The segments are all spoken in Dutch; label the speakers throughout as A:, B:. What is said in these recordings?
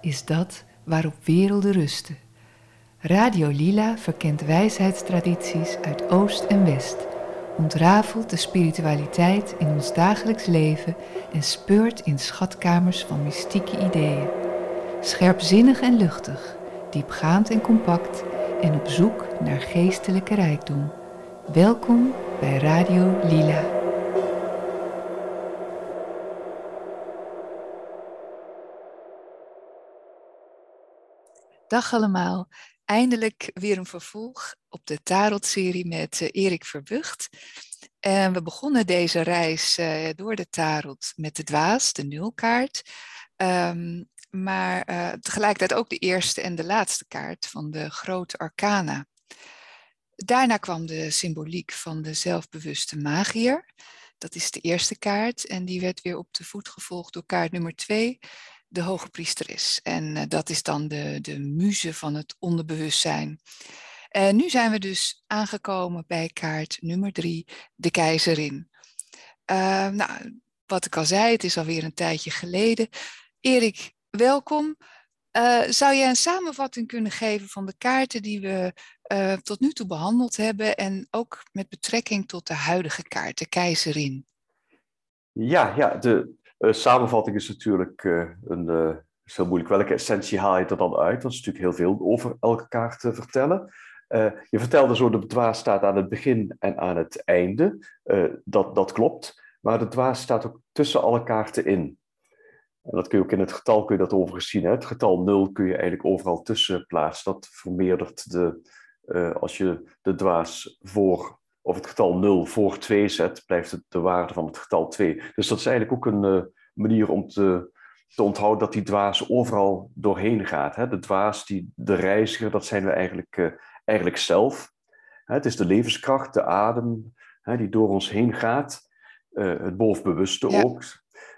A: Is dat waarop werelden rusten? Radio Lila verkent wijsheidstradities uit Oost en West, ontrafelt de spiritualiteit in ons dagelijks leven en speurt in schatkamers van mystieke ideeën. Scherpzinnig en luchtig, diepgaand en compact en op zoek naar geestelijke rijkdom. Welkom bij Radio Lila. Dag allemaal. Eindelijk weer een vervolg op de Tarot-serie met uh, Erik Verbucht. En we begonnen deze reis uh, door de Tarot met de Dwaas, de nulkaart. Um, maar uh, tegelijkertijd ook de eerste en de laatste kaart van de grote arcana. Daarna kwam de symboliek van de zelfbewuste magier. Dat is de eerste kaart en die werd weer op de voet gevolgd door kaart nummer twee, de hoge priesteres. En uh, dat is dan de, de muze van het onderbewustzijn. En nu zijn we dus aangekomen bij kaart nummer drie, de keizerin. Uh, nou, wat ik al zei, het is alweer een tijdje geleden. Erik, welkom. Zou jij een samenvatting kunnen geven van de kaarten die we tot nu toe behandeld hebben en ook met betrekking tot de huidige kaart, de keizerin?
B: Ja, ja de samenvatting is natuurlijk een, is heel moeilijk. Welke essentie haal je er dan uit? Dat is natuurlijk heel veel over elke kaart te vertellen. je vertelde zo, de dwaas staat aan het begin en aan het einde. dat, dat klopt. Maar de dwaas staat ook tussen alle kaarten in. En dat kun je ook in het getal kun je dat overigens zien. Hè? Het getal 0 kun je eigenlijk overal tussen plaatsen. Dat vermeerdert de, uh, als je de dwaas voor, of het getal 0 voor 2 zet, blijft het de waarde van het getal 2. Dus dat is eigenlijk ook een uh, manier om te, te onthouden dat die dwaas overal doorheen gaat. Hè? De dwaas, die, de reiziger, dat zijn we eigenlijk, uh, eigenlijk zelf. Het is de levenskracht, de adem, hè, die door ons heen gaat. het bovenbewuste ja. ook.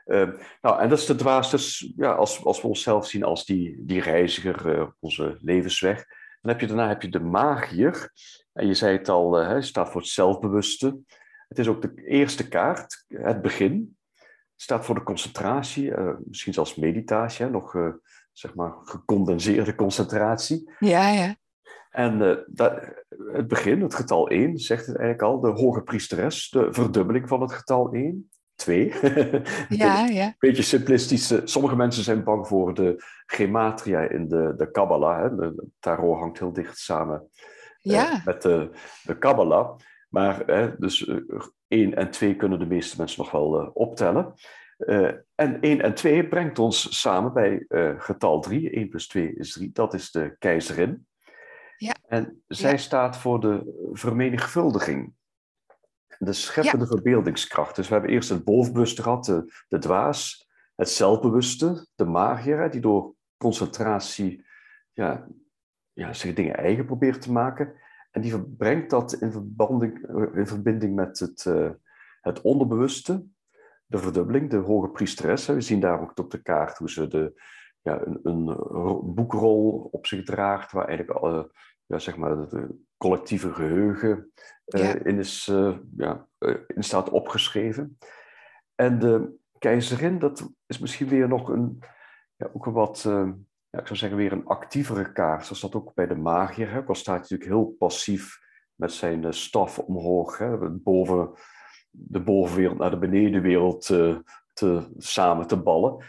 B: Uh, nou, en dat is de dwaas, dus, ja, als, als we onszelf zien als die, die reiziger, uh, onze levensweg. Dan heb je daarna heb je de magier. En je zei het al, hij staat voor het zelfbewuste. Het is ook de eerste kaart, het begin. Het staat voor de concentratie, misschien zelfs meditatie, hè, nog zeg maar gecondenseerde concentratie.
A: Ja, ja.
B: En dat, het begin, het getal 1, zegt het eigenlijk al, de hoge priesteres, de verdubbeling van het getal 1 twee.
A: Ja, ja.
B: Beetje simplistisch. Sommige mensen zijn bang voor de gematria in de, de Kabbalah. Hè. De tarot hangt heel dicht samen
A: eh, ja.
B: uh, met de, de Kabbalah. Maar hè, dus uh, eh, 1 en 2 kunnen de meeste mensen nog wel uh, optellen. en 1 en 2 brengt ons samen bij getal 3. 1 plus 2 is 3. Dat is de keizerin.
A: Ja.
B: En zij
A: Ja.
B: staat voor de vermenigvuldiging de scheppende verbeeldingskracht. Dus we hebben eerst het bovenbewuste gehad, de, de dwaas, het zelfbewuste, de magier, hè, die door concentratie ja, ja, zich dingen eigen probeert te maken. En die brengt dat in, verbanding, in verbinding met het, uh, het onderbewuste, de verdubbeling, de hoge priesteres. We zien daar ook op de kaart hoe ze de, ja, een, een boekrol op zich draagt, waar eigenlijk alle, ja, zeg maar, de collectieve geheugen uh,
A: Ja.
B: in, is, uh, ja, in staat opgeschreven. En de keizerin, dat is misschien weer nog een, ja, ook een wat, ja, ik zou zeggen, weer een actievere kaart. Zoals dat ook bij de magier. Hè. Ook al staat hij natuurlijk heel passief met zijn staf omhoog, hè, boven de bovenwereld naar de benedenwereld te, samen te ballen.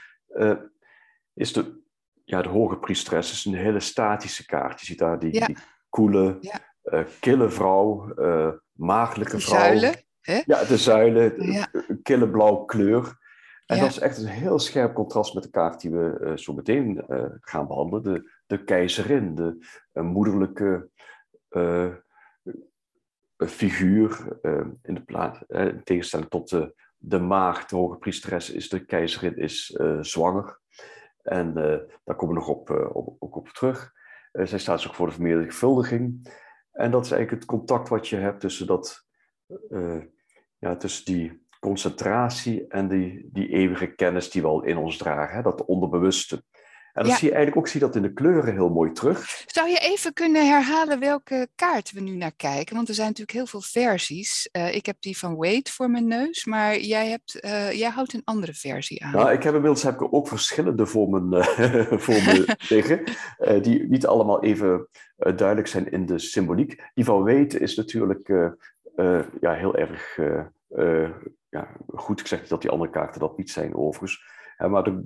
B: is de, ja, de hoge priesteres is een hele statische kaart. Je ziet daar die,
A: Ja.
B: die koele,
A: Ja.
B: uh, kille vrouw, maagdelijke
A: De
B: vrouw.
A: zuilen, hè?
B: Ja, de zuilen, kille blauwe kleur. En
A: Ja.
B: dat is echt een heel scherp contrast met de kaart die we uh, zo meteen uh, gaan behandelen. De, de keizerin, de een moederlijke uh, figuur in de plaats. in tegenstelling tot de, de maagd, de hoge priesteres, is de keizerin is, zwanger. En daar komen we nog op, op, ook op terug. zij staat dus ook voor de vermenigvuldiging. En dat is eigenlijk het contact wat je hebt tussen, dat, uh, ja, tussen die concentratie en die, die eeuwige kennis die we al in ons dragen, hè, dat onderbewuste. En dan zie je eigenlijk ook zie dat in de kleuren heel mooi terug.
A: Zou je even kunnen herhalen welke kaart we nu naar kijken? Want er zijn natuurlijk heel veel versies. Uh, ik heb die van Wade voor mijn neus, maar jij, hebt, uh, jij houdt een andere versie aan.
B: Nou, ik heb inmiddels heb ik ook verschillende voor, mijn, uh, voor me liggen, die niet allemaal even duidelijk zijn in de symboliek. Die van Wade is natuurlijk ja, heel erg ja, goed. Ik zeg dat die andere kaarten dat niet zijn overigens. maar de,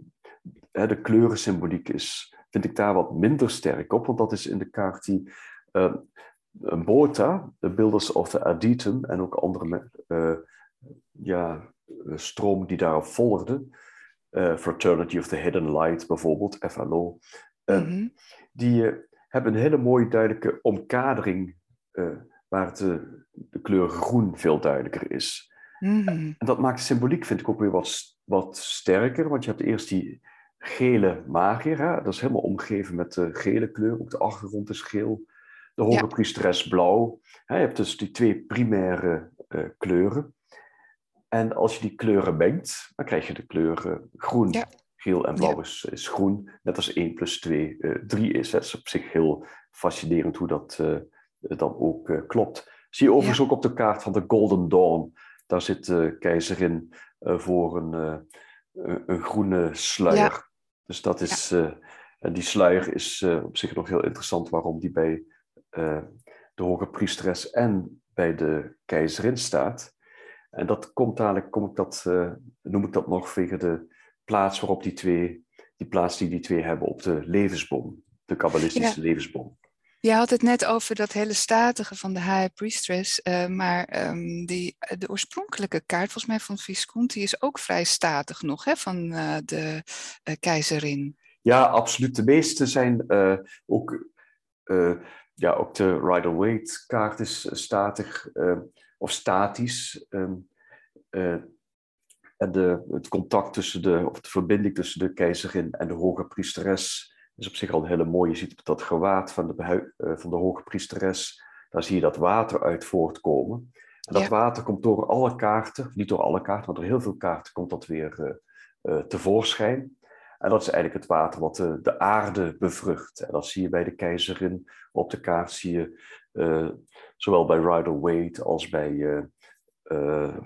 B: de kleurensymboliek is, vind ik daar wat minder sterk op, want dat is in de kaart die uh, Bota, de Builders of the Aditum en ook andere uh, ja, stromen die daarop volgden, uh, Fraternity of the Hidden Light bijvoorbeeld, FLO, mm die hebben een hele mooie duidelijke omkadering waar de, de kleur groen veel duidelijker is. Mm En dat maakt de symboliek, vind ik, ook weer wat, wat sterker, want je hebt eerst die gele magier. Hè? Dat is helemaal omgeven met de gele kleur. Ook de achtergrond is geel. De hoge ja. priesteres blauw. Hè? Je hebt dus die twee primaire uh, kleuren. En als je die kleuren mengt, dan krijg je de kleuren groen. Ja. Geel en blauw ja. is, is, groen, net als 1 plus 2 uh, 3 is. Het is op zich heel fascinerend hoe dat uh, dan ook uh, klopt. Zie je overigens ook op de kaart van de Golden Dawn. Daar zit de keizerin voor een, een groene sluier. Dus dat is, ja. uh, die sluier is op zich nog heel interessant waarom die bij de hoge priesteres en bij de keizerin staat. En dat komt dadelijk, kom ik dat, noem ik dat nog, vegen de plaats waarop die twee, die plaats die die twee hebben op de levensboom, de kabbalistische ja. levensboom.
A: Je had het net over dat hele statige van de High Priestess, uh, maar um, die, de oorspronkelijke kaart, volgens mij van Visconti, is ook vrij statig nog, hè, van uh, de keizerin.
B: Ja, absoluut. De meeste zijn ook, ja, ook de Rider-Waite kaart is statig of statisch. Um, en de, het contact tussen de, of de verbinding tussen de keizerin en de hoge priesteres is op zich al een hele mooie. Je ziet dat gewaad van de, uh, van de hoge priesteres, daar zie je dat water uit voortkomen. En dat water komt door alle kaarten, niet door alle kaarten, maar door heel veel kaarten komt dat weer uh, uh, tevoorschijn. En dat is eigenlijk het water wat de, de, aarde bevrucht. En dat zie je bij de keizerin op de kaart, zie je zowel bij Rider-Waite als bij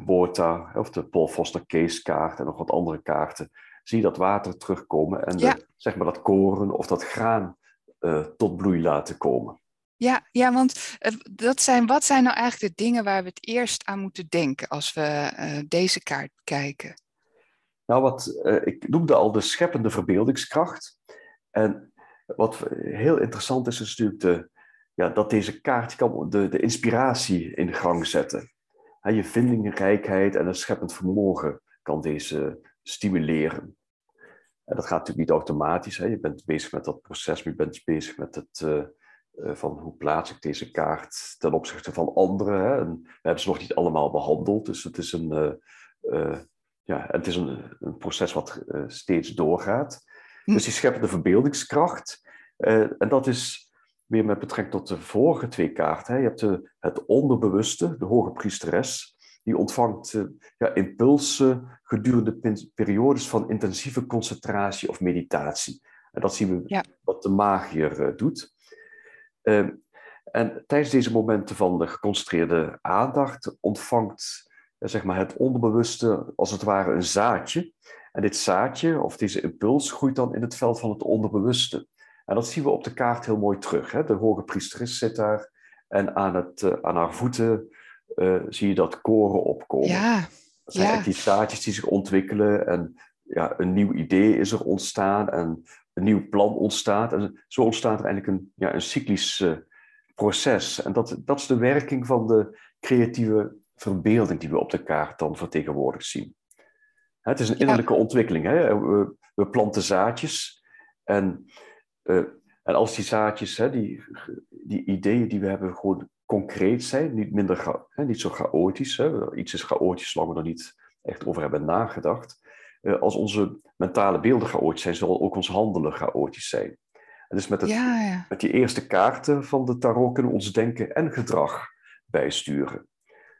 B: Bota, of de Paul Foster Case kaart en nog wat andere kaarten zie dat water terugkomen en de, zeg maar dat koren of dat graan uh, tot bloei laten komen.
A: Ja, ja want uh, dat zijn, wat zijn nou eigenlijk de dingen waar we het eerst aan moeten denken als we uh, deze kaart bekijken?
B: Nou, wat, ik noemde al de scheppende verbeeldingskracht. En wat heel interessant is, is natuurlijk de, ja, dat deze kaart kan de, de inspiratie in gang zetten. je vindingrijkheid en een scheppend vermogen kan deze stimuleren. En dat gaat natuurlijk niet automatisch. Hè. Je bent bezig met dat proces, maar je bent bezig met het uh, uh, van hoe plaats ik deze kaart ten opzichte van anderen. Hè. En we hebben ze nog niet allemaal behandeld, dus het is een, uh, ja, het is een, een proces wat steeds doorgaat. Hm. Dus die scheppende verbeeldingskracht. en dat is weer met betrekking tot de vorige twee kaarten. Hè. Je hebt de, het onderbewuste, de hoge priesteres die ontvangt uh, ja, impulsen gedurende periodes van intensieve concentratie of meditatie. En dat zien we ja. wat de magier uh, doet. Uh, en tijdens deze momenten van de geconcentreerde aandacht ontvangt eh, zeg maar het onderbewuste als het ware een zaadje. En dit zaadje of deze impuls groeit dan in het veld van het onderbewuste. En dat zien we op de kaart heel mooi terug. Hè? De hoge priesteres zit daar en aan, het, aan haar voeten uh, zie je dat koren opkomen.
A: Ja.
B: Dat zijn ja. die zaadjes die zich ontwikkelen en ja, een nieuw idee is er ontstaan en een nieuw plan ontstaat. En zo ontstaat er eigenlijk een, ja, een cyclisch uh, proces. En dat, dat is de werking van de creatieve verbeelding die we op de kaart dan vertegenwoordigd zien. Het is een innerlijke ja. ontwikkeling. Hè? We, we, planten zaadjes en, uh, en als die zaadjes, hè, die, die ideeën die we hebben, gewoon concreet zijn, niet, minder hè, niet zo chaotisch. Hè. Iets is chaotisch zolang we er niet echt over hebben nagedacht. Uh, als onze mentale beelden chaotisch zijn, zal ook ons handelen chaotisch zijn. En dus met, het,
A: ja, ja.
B: met die eerste kaarten van de tarot kunnen we ons denken en gedrag bijsturen.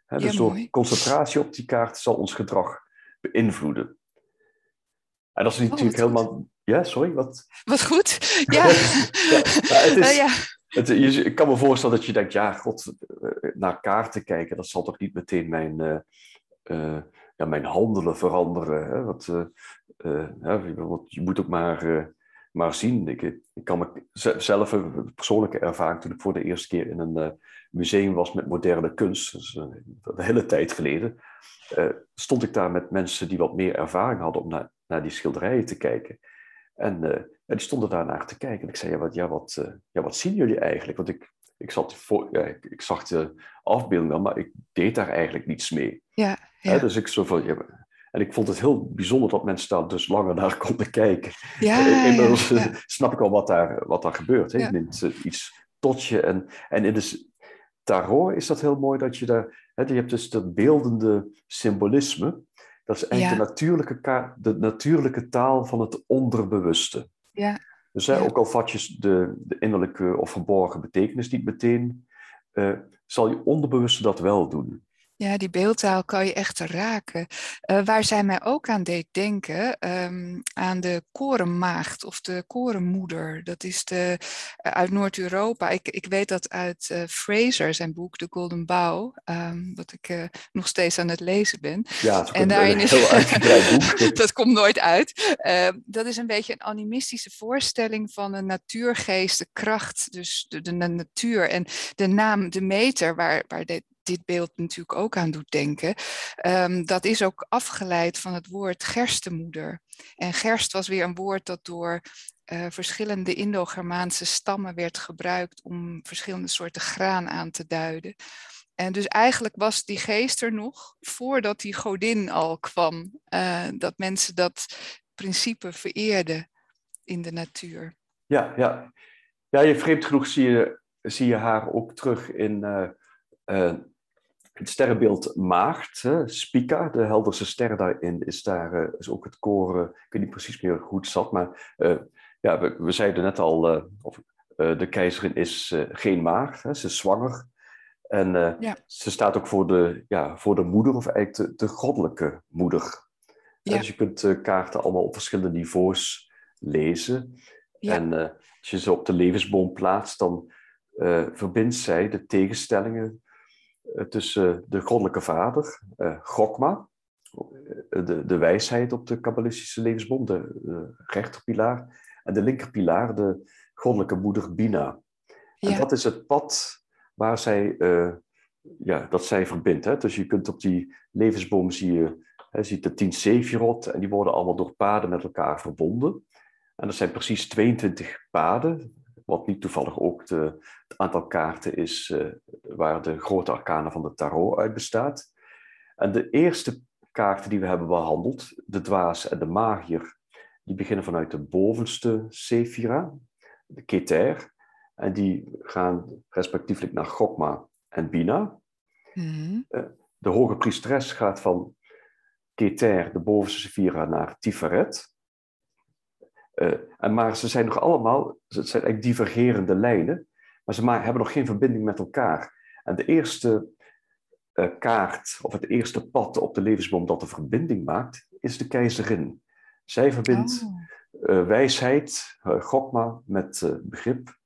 B: Hè, dus ja, door concentratie op die kaart zal ons gedrag beïnvloeden. En dat is natuurlijk oh, helemaal Ja, sorry, wat?
A: Wat goed, ja. ja,
B: het is, ja. Het, ik kan me voorstellen dat je denkt, ja, god, naar kaarten kijken, dat zal toch niet meteen mijn, uh, ja, mijn handelen veranderen. Hè? Wat, je moet ook maar maar zien. Ik, ik kan me zelf een persoonlijke ervaring toen ik voor de eerste keer in een museum was met moderne kunst, dus, een hele tijd geleden, stond ik daar met mensen die wat meer ervaring hadden om naar, naar die schilderijen te kijken. En, en die stonden daar naar te kijken. En ik zei, ja, wat, ja, wat, ja, wat zien jullie eigenlijk? Want ik, ik, zat voor, ja, ik, ik zag de afbeelding maar ik deed daar eigenlijk niets mee.
A: Ja, ja.
B: dus ik zo van, ja, en ik vond het heel bijzonder dat mensen daar dus langer naar konden kijken.
A: Ja,
B: Inmiddels
A: ja,
B: snap ik al wat daar, wat daar gebeurt. Je neemt eh, iets tot je. En, en in de tarot is dat heel mooi dat je daar... Je hebt dus dat beeldende symbolisme. Dat is eigenlijk de, natuurlijke de natuurlijke taal van het onderbewuste.
A: Ja.
B: Dus hè, ook al vat je de, de innerlijke of verborgen betekenis niet meteen... Uh, zal je onderbewuste dat wel doen.
A: Ja, die beeldtaal kan je echt raken. Uh, waar zij mij ook aan deed denken, um, aan de korenmaagd of de korenmoeder. Dat is de, uh, uit Noord-Europa. Ik, ik weet dat uit uh, Fraser, zijn boek De Golden Bow, um, wat ik nog steeds aan het lezen ben.
B: Ja, is en daarin een heel uitgebreid boek.
A: dat komt nooit uit. Ehm, dat is een beetje een animistische voorstelling van een natuurgeest, de kracht, dus de, de, de natuur. En de naam de meter, waar, waar dit, dit beeld natuurlijk ook aan doet denken. Um, dat is ook afgeleid van het woord gerstemoeder. En gerst was weer een woord dat door uh, verschillende Indo-Germaanse stammen werd gebruikt om verschillende soorten graan aan te duiden. En dus eigenlijk was die geest er nog voordat die godin al kwam. Uh, dat mensen dat principe vereerden in de natuur.
B: Ja, ja. ja je vreemd genoeg zie je, zie je haar ook terug in uh, het sterrenbeeld Maagd, hè, Spica, de helderste ster daarin, is daar uh, is ook het koren, ik weet niet precies meer hoe het zat, maar uh, ja, we, we, zeiden net al, uh, of, de keizerin is geen maagd, hè, ze is zwanger. En ja. ze staat ook voor de, ja, voor de moeder, of eigenlijk de, de goddelijke moeder. Ja. Dus je kunt kaarten allemaal op verschillende niveaus lezen. Ja. En als je ze op de levensboom plaatst, dan verbindt zij de tegenstellingen eh, tussen de goddelijke vader, uh, Gokma, eh, de, de wijsheid op de kabbalistische levensbond, de, de rechterpilaar, en de linkerpilaar, de goddelijke moeder Bina. Ja. En dat is het pad waar zij, uh, ja, dat zij verbindt. Hè? Dus je kunt op die levensboom zie je, hè, ziet de tien Sefirot en die worden allemaal door paden met elkaar verbonden. En dat zijn precies 22 paden, wat niet toevallig ook de, het aantal kaarten is uh, waar de grote arcana van de tarot uit bestaat. En de eerste kaarten die we hebben behandeld, de dwaas en de magier, die beginnen vanuit de bovenste Sephira, de Keter. En die gaan respectievelijk naar Gokma en Bina. Mm De hoge priesteres gaat van Keter, de bovenste Sephira, naar Tiferet. Uh, en maar ze zijn nog allemaal, het zijn eigenlijk divergerende lijnen, maar ze maar, hebben nog geen verbinding met elkaar. En de eerste uh, kaart, of het eerste pad op de levensboom dat de verbinding maakt, is de keizerin. Zij verbindt oh. uh, wijsheid, Gokma, met begrip,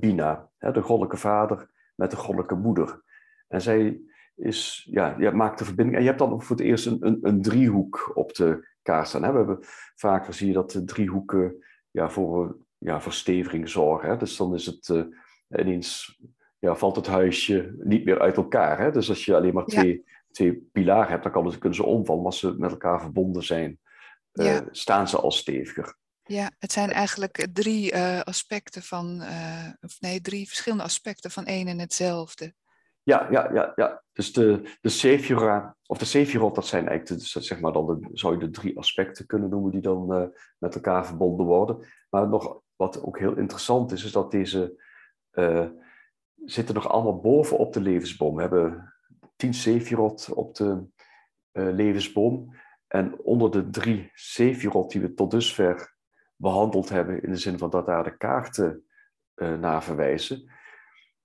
B: Bina, hè, de goddelijke vader, met de goddelijke moeder. En zij is, ja, ja, maakt de verbinding. En je hebt dan voor het eerst een, een, een driehoek op de kaart staan. Hè? We hebben vaker zie je dat de driehoeken ja, voor ja, versteviging zorgen. Hè? Dus dan is het uh, ineens ja, valt het huisje niet meer uit elkaar. Hè? Dus als je alleen maar twee, twee pilaren hebt, dan kan het, kunnen ze omvallen. Maar als ze met elkaar verbonden zijn, uh, staan ze al steviger.
A: Ja, het zijn eigenlijk drie uh, aspecten van, of nee, drie verschillende aspecten van één en hetzelfde.
B: Ja, ja, ja, ja. Dus de, de Sephira, of de Sephirot, dat zijn eigenlijk, de, zeg maar dan de, zou je de drie aspecten kunnen noemen die dan uh, met elkaar verbonden worden. Maar nog wat ook heel interessant is, is dat deze uh, zitten nog allemaal bovenop de levensboom. We hebben tien Sephirot op de uh, levensboom. En onder de drie Sephirot die we tot dusver behandeld hebben, in de zin van dat daar de kaarten naar verwijzen.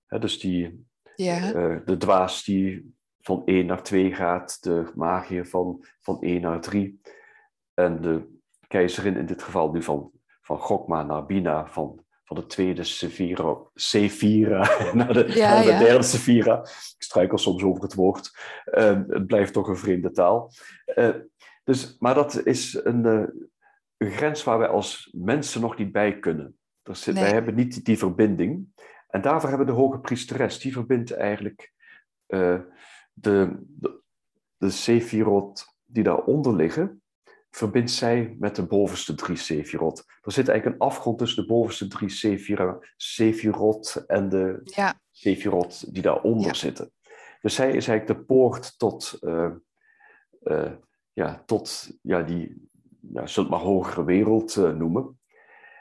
B: dus die
A: ja.
B: Uh, de dwaas die van 1 naar 2 gaat, de magier van, van 1 naar 3. En de keizerin in dit geval nu van, van Gokma naar Bina, van, van de tweede Sephira, Sephira naar de,
A: Ja,
B: naar de
A: ja.
B: derde Sephira. Ik struikel soms over het woord. Eh, het blijft toch een vreemde taal. Eh, dus, maar dat is een, eh, een grens waar wij als mensen nog niet bij kunnen.
A: Nee.
B: Wij hebben niet die, die verbinding. En daarvoor hebben we de hoge priesteres. Die verbindt eigenlijk eh, de, de, de Sefirot die daaronder liggen, verbindt zij met de bovenste drie Sefirot. Er zit eigenlijk een afgrond tussen de bovenste drie Sefira, Sefirot en de
A: Ja,
B: Sefirot die daaronder
A: Ja.
B: zitten. Dus zij is eigenlijk de poort tot, eh, eh, ja, tot ja, die, ja, zult maar hogere wereld noemen.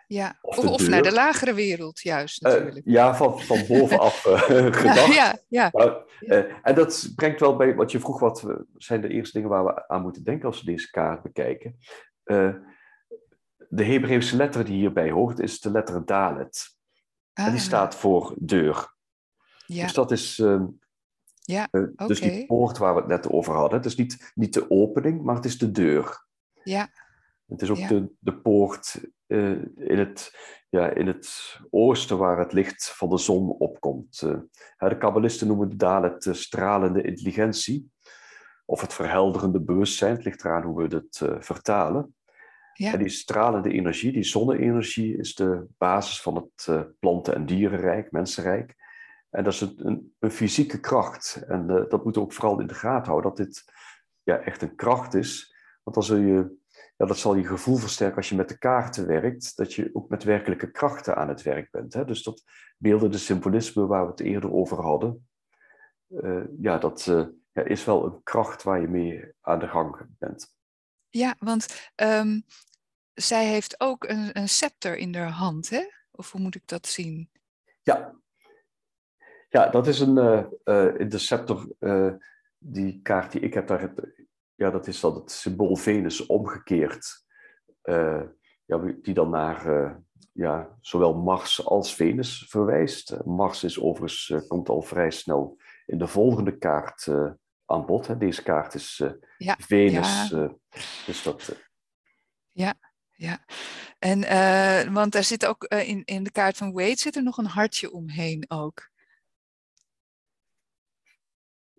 A: Ja.
B: Of
A: naar de lagere wereld, juist
B: Eh,
A: natuurlijk.
B: ja, van, van bovenaf eh, gedacht.
A: ja, ja,
B: Maar, eh, en dat brengt wel bij, wat je vroeg, wat zijn de eerste dingen waar we aan moeten denken als we deze kaart bekijken. De Hebreeuwse letter die hierbij hoort is de letter Dalet. En die
A: Ah,
B: staat voor deur.
A: Ja,
B: Dus dat is ehm,
A: Ja,
B: dus die poort waar we het net over hadden. Het is niet, niet de opening, maar het is de deur.
A: ja,
B: Het is ook
A: Ja.
B: de, de poort in, het, ja, in het oosten waar het licht van de zon opkomt. Eh, de kabbalisten noemen de Dalet de stralende intelligentie. Of het verhelderende bewustzijn. Het ligt eraan hoe we het eh, vertalen.
A: Ja.
B: En die stralende energie, die zonne-energie, is de basis van het eh, planten- en dierenrijk, mensenrijk. En dat is een, een, een fysieke kracht. En eh, dat moeten we ook vooral in de gaten houden, dat dit ja, echt een kracht is. Want dan zul je, ja, dat zal je gevoel versterken als je met de kaarten werkt, dat je ook met werkelijke krachten aan het werk bent. Hè? Dus dat beelden, de symbolisme waar we het eerder over hadden, eh, ja, dat eh, ja, is wel een kracht waar je mee aan de gang bent.
A: ja, want ehm, zij heeft ook een, een scepter in haar hand, hè? Of hoe moet ik dat zien?
B: Ja, ja dat is een, in de scepter, die kaart die ik heb, daar, het- ja, dat is dan het symbool Venus omgekeerd. Eh, ja, die dan naar eh, ja, zowel Mars als Venus verwijst. Eh, Mars is overigens, komt al vrij snel in de volgende kaart aan bod. Hè. Deze kaart is
A: Ja,
B: Venus. eh, dus dat, eh,
A: Ja, en want daar zit ook in, in de kaart van Wade zit er nog een hartje omheen ook.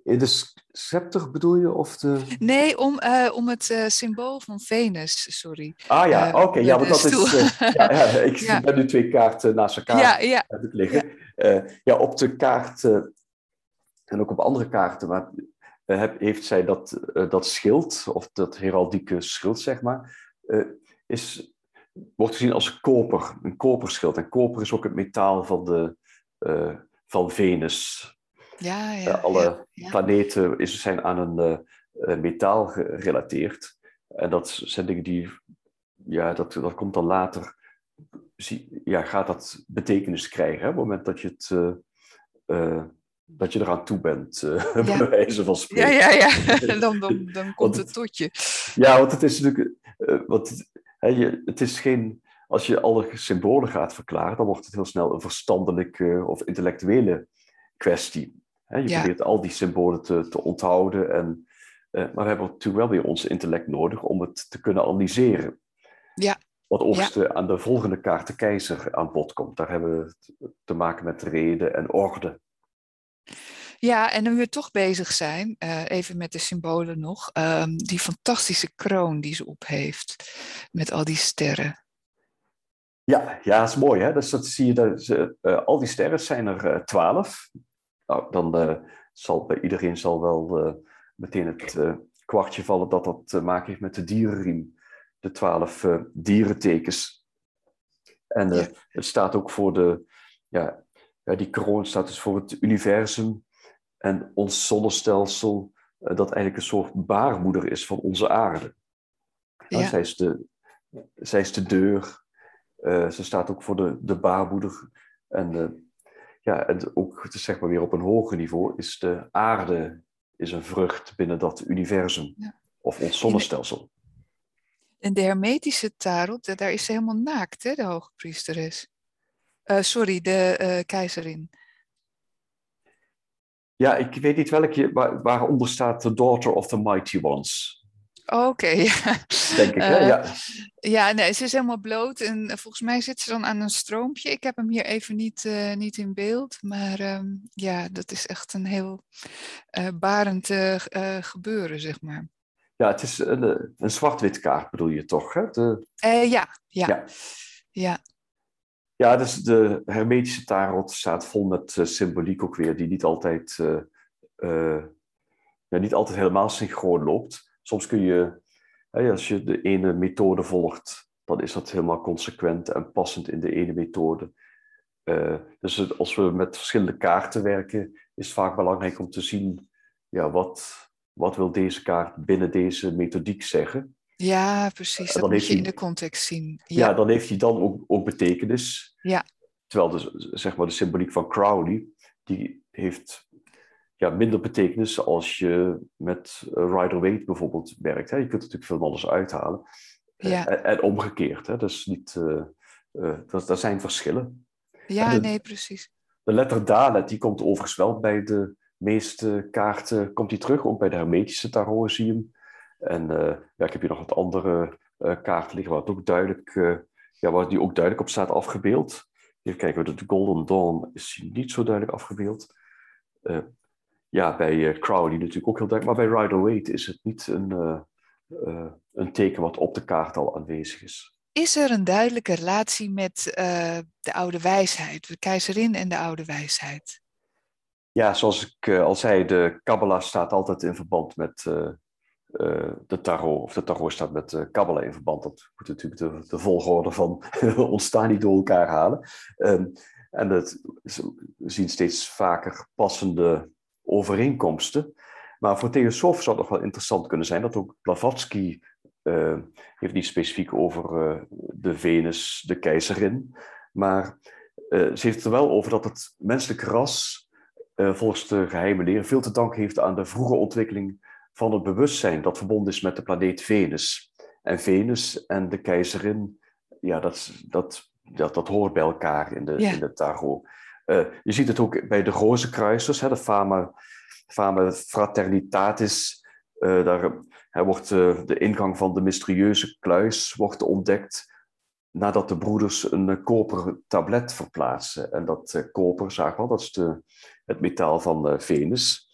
B: In de scepter bedoel je? Of de...
A: Nee, om, eh, om het eh, symbool van Venus, sorry.
B: Ah ja,
A: Eh,
B: oké. ja, want dat
A: stoel.
B: is... eh, ja, ja, ik
A: Ja.
B: ben nu twee kaarten naast elkaar
A: Ja, ja,
B: heb ik liggen. Ja. ja, op de kaart eh, en ook op andere kaarten waar, eh, heb, heeft zij dat, eh, dat schild, of dat heraldieke schild, zeg maar, eh, is, wordt gezien als koper, een koperschild. En koper is ook het metaal van, de, eh, van Venus.
A: Ja, ja.
B: Eh, alle
A: ja, ja.
B: planeten is, zijn aan een eh, metaal gerelateerd. En dat zijn dingen die, ja, dat, dat komt dan later, zie, ja, gaat dat betekenis krijgen. Hè? Op het moment dat je, het, eh, dat je eraan toe bent,
A: Ja.
B: bij wijze van
A: Ja,
B: spreken.
A: ja, ja. Dan, dan, dan komt
B: het-
A: het tot je.
B: Ja, want het is natuurlijk, want hè, je, het is geen, als je alle symbolen gaat verklaren, dan wordt het heel snel een verstandelijke of intellectuele kwestie. Hè, je
A: Ja.
B: probeert al die symbolen te, te onthouden, en, eh, maar we hebben natuurlijk wel weer ons intellect nodig om het te kunnen analyseren.
A: Ja.
B: Wat overigens de- aan de volgende kaart de keizer aan bod komt. Daar hebben we te maken met reden en orde.
A: Ja, en nu we toch bezig zijn, eh, even met de symbolen nog, ehm, die fantastische kroon die ze op heeft, met al die sterren.
B: Ja, ja, dat is mooi. Hè? Dus dat zie je, dat eh, al die sterren zijn er twaalf. Nou, dan eh, zal bij iedereen zal wel eh, meteen het eh, kwartje vallen dat dat te maken heeft met de dierenriem. De twaalf dierentekens. En
A: Ja.
B: het staat ook voor de, ja, ja, die kroon staat dus voor het universum en ons zonnestelsel, dat eigenlijk een soort baarmoeder is van onze aarde. Nou,
A: Ja.
B: zij, is de, zij is de deur, ze staat ook voor de, de baarmoeder. En, eh, ja, en ook zeg maar weer op een hoger niveau is de aarde is een vrucht binnen dat universum.
A: Ja.
B: Of ons zonnestelsel.
A: En de hermetische tarot, daar is ze helemaal naakt, hè, de hoogpriesteres. Eh sorry, de eh, keizerin.
B: Ja, ik weet niet welke, waar, waaronder staat The Daughter of the Mighty Ones.
A: Oké,
B: Denk ik, hè? Ja.
A: Ja, nee, ze is helemaal bloot en volgens mij zit ze dan aan een stroompje. Ik heb hem hier even niet, uh, niet in beeld, maar um, ja, dat is echt een heel uh, barend gebeuren, zeg maar.
B: Ja, het is een, een zwart-wit kaart bedoel je toch, hè? De...
A: ja, ja, ja. ja.
B: Ja, dus de hermetische tarot staat vol met symboliek ook weer, die niet altijd, ja, niet altijd helemaal synchroon loopt soms kun je, als je de ene methode volgt, dan is dat helemaal consequent en passend in de ene methode. Uh, dus als we met verschillende kaarten werken, is het vaak belangrijk om te zien, ja, wat, wat wil deze kaart binnen deze methodiek zeggen?
A: Ja, precies. Dat moet je in de context zien.
B: Ja, ja dan heeft hij dan ook, ook betekenis.
A: Ja.
B: Terwijl de, zeg maar, de symboliek van Crowley, die heeft ja, minder betekenis als je met Rider-Waite bijvoorbeeld werkt. Hè. Je kunt natuurlijk veel alles uithalen.
A: Eh, ja.
B: En, en, omgekeerd. Hè. Dus niet, uh, uh, dat, dat zijn verschillen.
A: Ja, de, nee, precies.
B: De letter Dalet, die komt overigens wel bij de meeste kaarten komt die terug. Ook bij de hermetische tarot zie je hem. En ja, ik heb hier nog wat andere kaarten liggen waar het ook duidelijk, ja, waar die ook duidelijk op staat afgebeeld. Even kijken, de Golden Dawn is niet zo duidelijk afgebeeld ja, bij uh, Crowley natuurlijk ook heel duidelijk. Maar bij Rider-Waite is het niet een, uh, uh, een teken wat op de kaart al aanwezig is.
A: Is er een duidelijke relatie met de oude wijsheid, de keizerin en de oude wijsheid?
B: Ja, zoals ik al zei, de Kabbalah staat altijd in verband met de tarot. Of de tarot staat met de Kabbalah in verband. Dat moet natuurlijk de, de volgorde van ontstaan niet door elkaar halen. Um, en dat, we zien steeds vaker passende overeenkomsten. Maar voor Theosoof zou het nog wel interessant kunnen zijn dat ook Blavatsky uh, heeft niet specifiek over uh, de Venus, de keizerin, maar uh, ze heeft het er wel over dat het menselijke ras volgens de geheime leer veel te danken heeft aan de vroege ontwikkeling van het bewustzijn dat verbonden is met de planeet Venus. En Venus en de keizerin, ja, dat, dat, dat, dat hoort bij elkaar in de, ja. in de tarot. Uh, je ziet het ook bij de Rozenkruisers, hè, de fama, fama fraternitatis. Uh, daar hè, wordt uh, de ingang van de mysterieuze kluis wordt ontdekt nadat de broeders een koper tablet verplaatsen. En dat koper, zagen we dat is de, het metaal van Venus.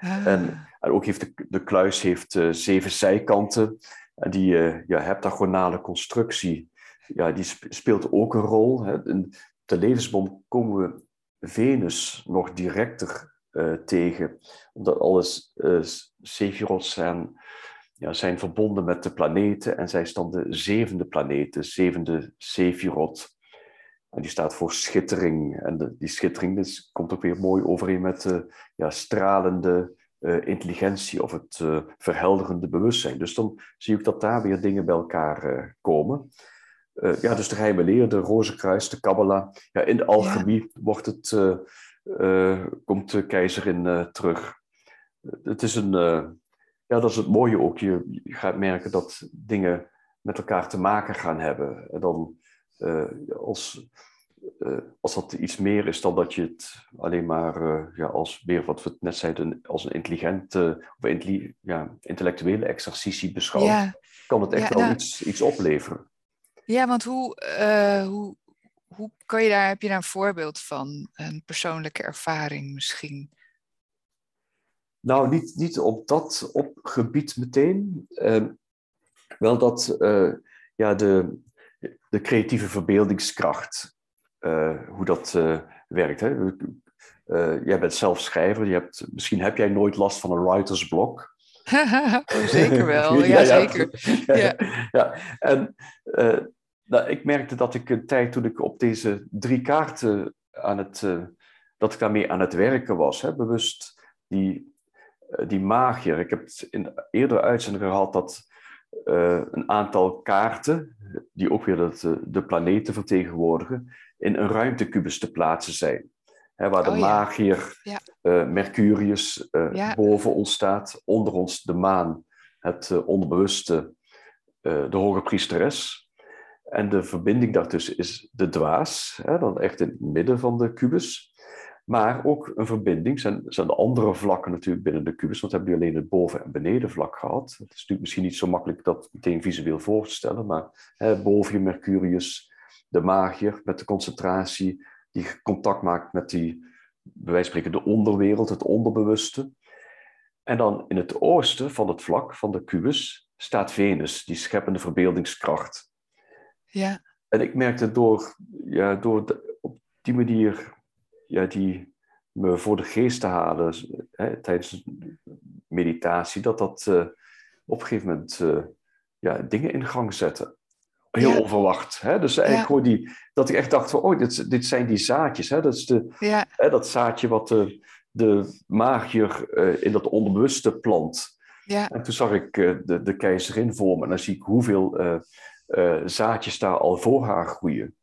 B: Ah. En, en, ook heeft de, de kluis heeft zeven zijkanten. En die ja, heptagonale constructie ja, die speelt ook een rol. Hè. In de levensboom komen we Venus nog directer uh, tegen, omdat alles uh, zijn, ja, zijn verbonden met de planeten en zij dan de zevende planeet, de zevende Sefirot. En die staat voor schittering. En die schittering dus, komt ook weer mooi overeen met de ja, stralende uh, intelligentie of het verhelderende bewustzijn. Dus dan zie ik dat daar weer dingen bij elkaar komen. Uh, ja, dus de geheime leer, de Rozenkruis, de Kabbalah. Ja, in de alchemie ja. wordt het, uh, uh, komt de keizerin terug. Het is een, ja, dat is het mooie ook. Je, je, gaat merken dat dingen met elkaar te maken gaan hebben. En dan, als, als dat iets meer is dan dat je het alleen maar, ja, als weer wat we net zeiden, als een intelligente of intelli ja, intellectuele exercitie beschouwt, ja. kan het echt wel nou... iets, iets opleveren.
A: Ja, want hoe, uh, hoe, hoe kan je daar, heb je daar een voorbeeld van? Een persoonlijke ervaring misschien?
B: Nou, niet, niet op dat op gebied meteen. Uh, wel dat uh, ja, de, de creatieve verbeeldingskracht, uh, hoe dat werkt. Hè? jij bent zelf schrijver, je hebt, misschien heb jij nooit last van een writersblok.
A: zeker wel, ja, zeker. Ja,
B: ja. En nou, ik merkte dat ik een tijd toen ik op deze drie kaarten aan het, uh, dat ik daarmee aan het werken was, hè, bewust die, uh, die magier. Ik heb het in eerdere uitzendingen gehad dat een aantal kaarten, die ook weer dat, de planeten vertegenwoordigen, in een ruimtekubus te plaatsen zijn. Hè, waar de oh, magier
A: ja.
B: Mercurius ja. boven ons staat, onder ons de maan, het onderbewuste, de hoge priesteres. En de verbinding daartussen is de dwaas, hè, dan echt in het midden van de kubus. Maar ook een verbinding zijn, zijn de andere vlakken natuurlijk binnen de kubus, want we hebben nu alleen het boven- en benedenvlak gehad. Het is natuurlijk misschien niet zo makkelijk dat meteen visueel voor te stellen, maar hè, boven je Mercurius, de magier met de concentratie, die contact maakt met die, bij wijze van spreken, de onderwereld, het onderbewuste. En dan in het oosten van het vlak van de kubus staat Venus, die scheppende verbeeldingskracht.
A: Ja.
B: En ik merkte door, ja, door op die manier ja, die me voor de geest te halen hè, tijdens meditatie, dat dat uh, op een gegeven moment uh, ja, dingen in gang zette. Heel ja. onverwacht. Hè? Dus eigenlijk ja. gewoon die, dat ik echt dacht van, oh, dit, dit zijn die zaadjes. Hè? Dat is de,
A: ja.
B: hè, dat zaadje wat de, de magier uh, in dat onderbewuste plant.
A: Ja.
B: En toen zag ik de, de keizerin voor me en dan zie ik hoeveel zaadjes daar al voor haar groeien.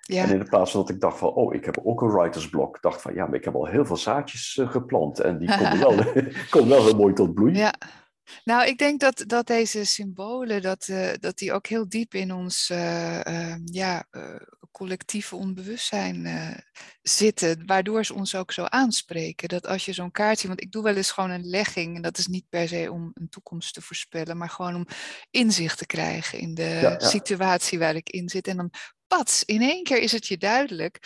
A: Ja.
B: En in plaats van dat ik dacht van, oh, ik heb ook een writersblok, dacht van, ja, maar ik heb al heel veel zaadjes geplant en die komen wel, komen wel heel mooi tot bloei.
A: Nou, ik denk dat, dat deze symbolen, dat, uh, dat die ook heel diep in ons uh, ja, collectieve onbewustzijn zitten, waardoor ze ons ook zo aanspreken. Dat als je zo'n kaartje, want ik doe wel eens gewoon een legging, en dat is niet per se om een toekomst te voorspellen, maar gewoon om inzicht te krijgen in de ja, ja. situatie waar ik in zit. En dan pats, in één keer is het je duidelijk.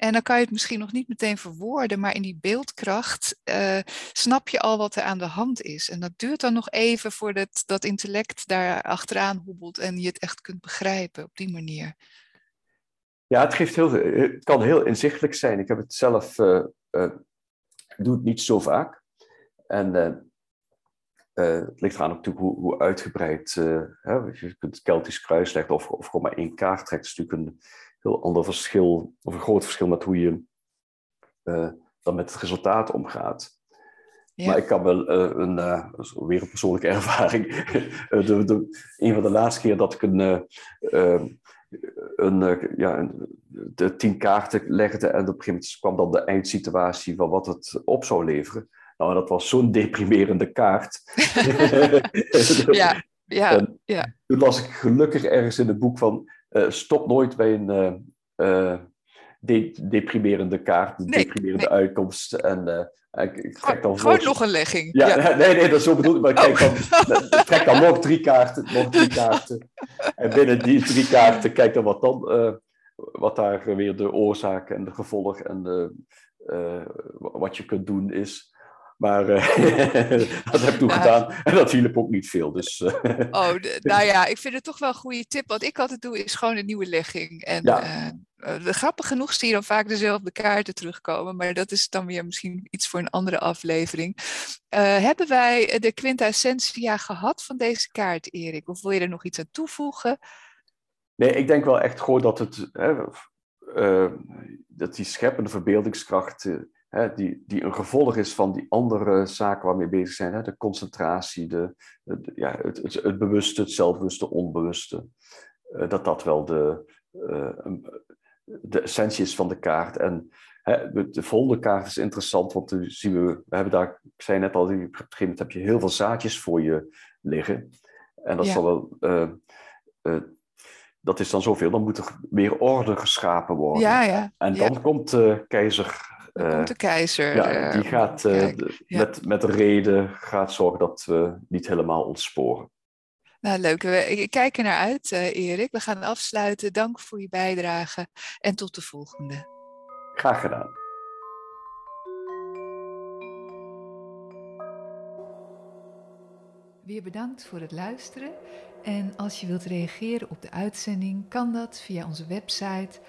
A: En dan kan je het misschien nog niet meteen verwoorden, maar in die beeldkracht uh, snap je al wat er aan de hand is. En dat duurt dan nog even voordat dat intellect daar achteraan hobbelt en je het echt kunt begrijpen op die manier.
B: Ja, het, geeft heel, het kan heel inzichtelijk zijn. Ik heb het zelf, uh, doe het niet zo vaak. En het ligt eraan natuurlijk hoe, hoe uitgebreid hè, je kunt het Keltisch kruis leggen of, of gewoon maar één kaart trekt. is natuurlijk een heel ander verschil, of een groot verschil met hoe je uh, dan met het resultaat omgaat. Ja. Maar ik kan wel uh, een, uh, weer een persoonlijke ervaring. de, de, een van de laatste keer dat ik een, een, ja, een, de tien kaarten legde en op een gegeven moment kwam dan de eindsituatie van wat het op zou leveren. Nou, dat was zo'n deprimerende kaart.
A: ja, ja, en
B: ja. Toen las ik gelukkig ergens in het boek van stop nooit bij een uh, uh, de deprimerende kaart, een nee, deprimerende nee. uitkomst. En ik, ik trek dan
A: Gewoon nog een legging.
B: Ja, ja, Nee, nee, dat is zo bedoeld. Maar kijk, dan, oh. trek dan nog drie kaarten, nog drie kaarten. En binnen die drie kaarten, kijk dan wat dan, wat daar weer de oorzaak en de gevolg en de, wat je kunt doen is. Maar uh, dat heb ik toen nou, gedaan en dat hielp ook niet veel. Dus, uh.
A: Oh, nou ja, ik vind het toch wel een goede tip. Wat ik altijd doe is gewoon een nieuwe legging. En ja. uh, grappig genoeg zie je dan vaak dezelfde kaarten terugkomen. Maar dat is dan weer misschien iets voor een andere aflevering. hebben wij de quintessentia gehad van deze kaart, Erik? Of wil je er nog iets aan toevoegen?
B: Nee, ik denk wel echt gewoon dat het... Hè, dat die scheppende verbeeldingskracht hè, die, die een gevolg is van die andere zaken waarmee we bezig zijn. Hè, de concentratie, de, de ja, het, het, het, bewuste, het zelfbewuste, onbewuste. Uh, dat dat wel de, uh, de essentie is van de kaart. En hè, de, de, volgende kaart is interessant, want nu zien we, we hebben daar, ik zei net al, op een gegeven moment heb je heel veel zaadjes voor je liggen. En dat ja. zal wel... Uh, dat is dan zoveel, dan moet er weer orde geschapen worden.
A: Ja, ja.
B: En dan komt uh, keizer
A: dan komt de keizer.
B: Ja, die gaat uh, ja. met, met reden gaat zorgen dat we niet helemaal ontsporen.
A: Nou, leuk. We kijken naar uit, uh, Erik. We gaan afsluiten. Dank voor je bijdrage en tot de volgende.
B: Graag gedaan.
A: Weer bedankt voor het luisteren. En als je wilt reageren op de uitzending, kan dat via onze website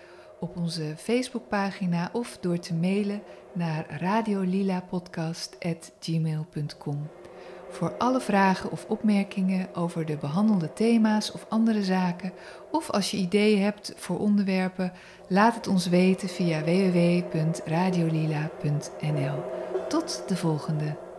A: op onze Facebookpagina of door te mailen naar radiolilapodcast.gmail.com. Voor alle vragen of opmerkingen over de behandelde thema's of andere zaken, of als je ideeën hebt voor onderwerpen, laat het ons weten via www.radiolila.nl. Tot de volgende!